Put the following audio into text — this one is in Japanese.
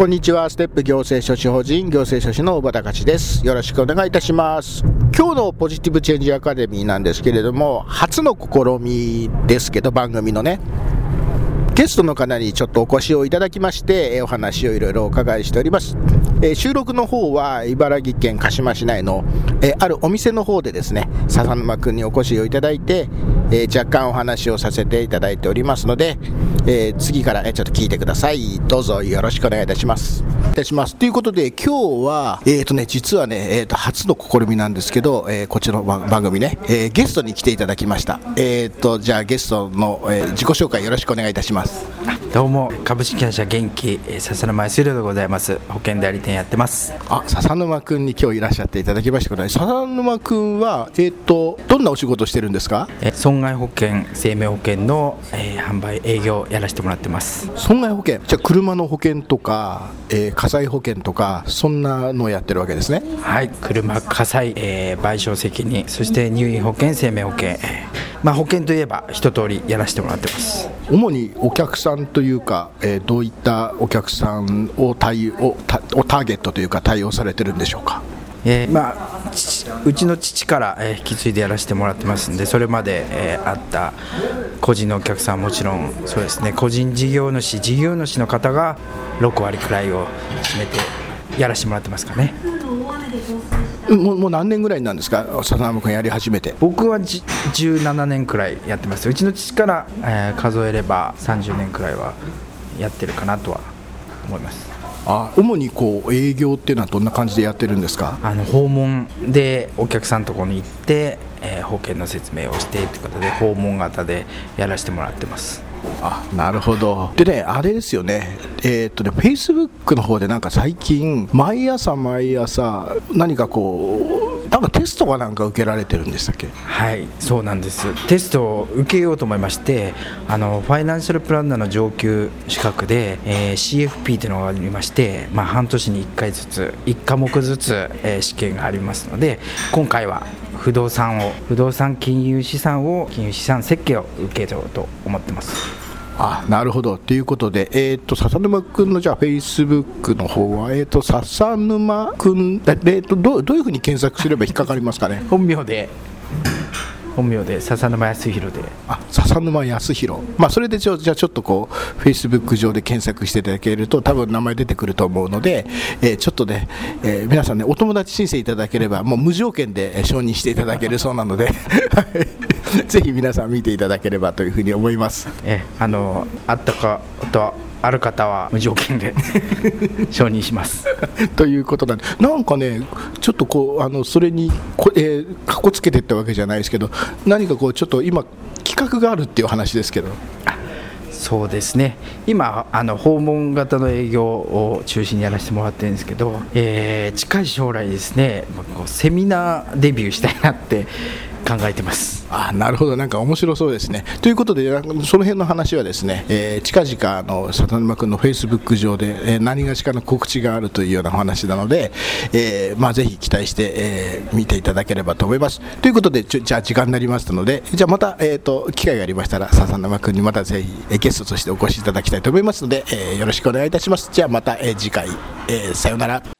こんにちは。ステップ行政書士法人行政書士の小場隆です。よろしくお願いいたします。今日のポジティブチェンジアカデミーなんですけれども初の試みですけど番組のね。ゲストの方にちょっとお越しをいただきまして、お話をいろいろお伺いしております。え収録の方は茨城県鹿島市内の、えあるお店の方でですね、笹沼君にお越しをいただいて、え若干お話をさせていただいておりますので、え次から、えちょっと聞いてください。どうぞよろしくお願いいたします。いたします。ということで、今日は、えっ、ー、とね、実はね、えっ、ー、と、初の試みなんですけど、えこちらの番組ね、えゲストに来ていただきました。えっ、と、じゃあゲストの、え自己紹介よろしくお願いいたします。どうも株式会社元気笹沼康弘でございます保険代理店やってますあ笹沼君に今日いらっしゃっていただきましたけど、笹沼君はえっ、ー、とどんなお仕事してるんですか？え損害保険生命保険の、えー、販売営業やらせてもらってます。損害保険？じゃあ車の保険とか、えー、火災保険とかそんなのをやってるわけですね。はい。車火災、えー、賠償責任そして入院保険生命保険、まあ、保険といえば一通りやらせてもらってます。主にお客さんというか、えー、どういったお客さんを対応をターゲットというか対応されてるんでしょうか？えー、まあ、うちの父から、えー、引き継いでやらせてもらってますんでそれまで、えー、あった個人のお客さんはもちろんそうですね個人事業主事業主の方が6割くらいを占めてやらせてもらってますかね。もうもう何年ぐらいなんですか、笹山君やり始めて僕はじ17年くらいやってます、うちの父から、えー、数えれば30年くらいはやってるかなとは思います。あ主にこう営業っていうのはどんな感じでやってるんですか？あの訪問でお客さんのところに行って、えー、保険の説明をしてということで訪問型でやらせてもらってます。あなるほど。でねあれですよね。えー、っとねフェイスブックの方でなんか最近毎朝毎朝何かこうなんかテストがなんか受けられてるんでしたっけ？はいそうなんです。テストを受けようと思いましてあのファイナンシャルプランナーの上級資格で、えー、CFP というのがありまして、まあ、半年に1回ずつ1科目ずつ、えー、試験がありますので今回は不動産を不動産金融資産を金融資産設計を受けようと思ってます。あなるほど。ということで、えーと、笹沼君のじゃあフェイスブックの方は、えーと、笹沼君、えーと、どどういうふうに検索すれば引っかかりますかね？本名で。本名で笹沼康弘で。あ笹沼康弘。まあそれでじゃあちょっとこうフェイスブック上で検索していただけると多分名前出てくると思うので、えー、ちょっとね、えー、皆さんねお友達申請いただければもう無条件で承認していただけるそうなので ぜひ皆さん見ていただければというふうに思います。えあのあったかとある方は無条件で 承認します。ということなんで、なんかね、ちょっとこう、あのそれにこ、えー、かこつけていったわけじゃないですけど、何かこう、ちょっと今、企画があるっていう話ですけど。そうですね。今あの訪問型の営業を中心にやらせてもらってるんですけど、えー、近い将来ですねセミナーデビューしたいなって考えてますあなるほど、なんか面白そうですね。ということで、その辺の話はですね、えー、近々あの里沼君のフェイスブック上で、えー、何がしかの告知があるというようなお話なので、えーまあ、ぜひ期待して、え、見ていただければと思います。ということでちょ、じゃあ時間になりましたので、じゃあまた、えーと、機会がありましたら、笹沼君にまたぜひえゲストとしてお越しいただきたいと思いますので、え、よろしくお願いいたします。じゃあまた、え、次回、え、さようなら。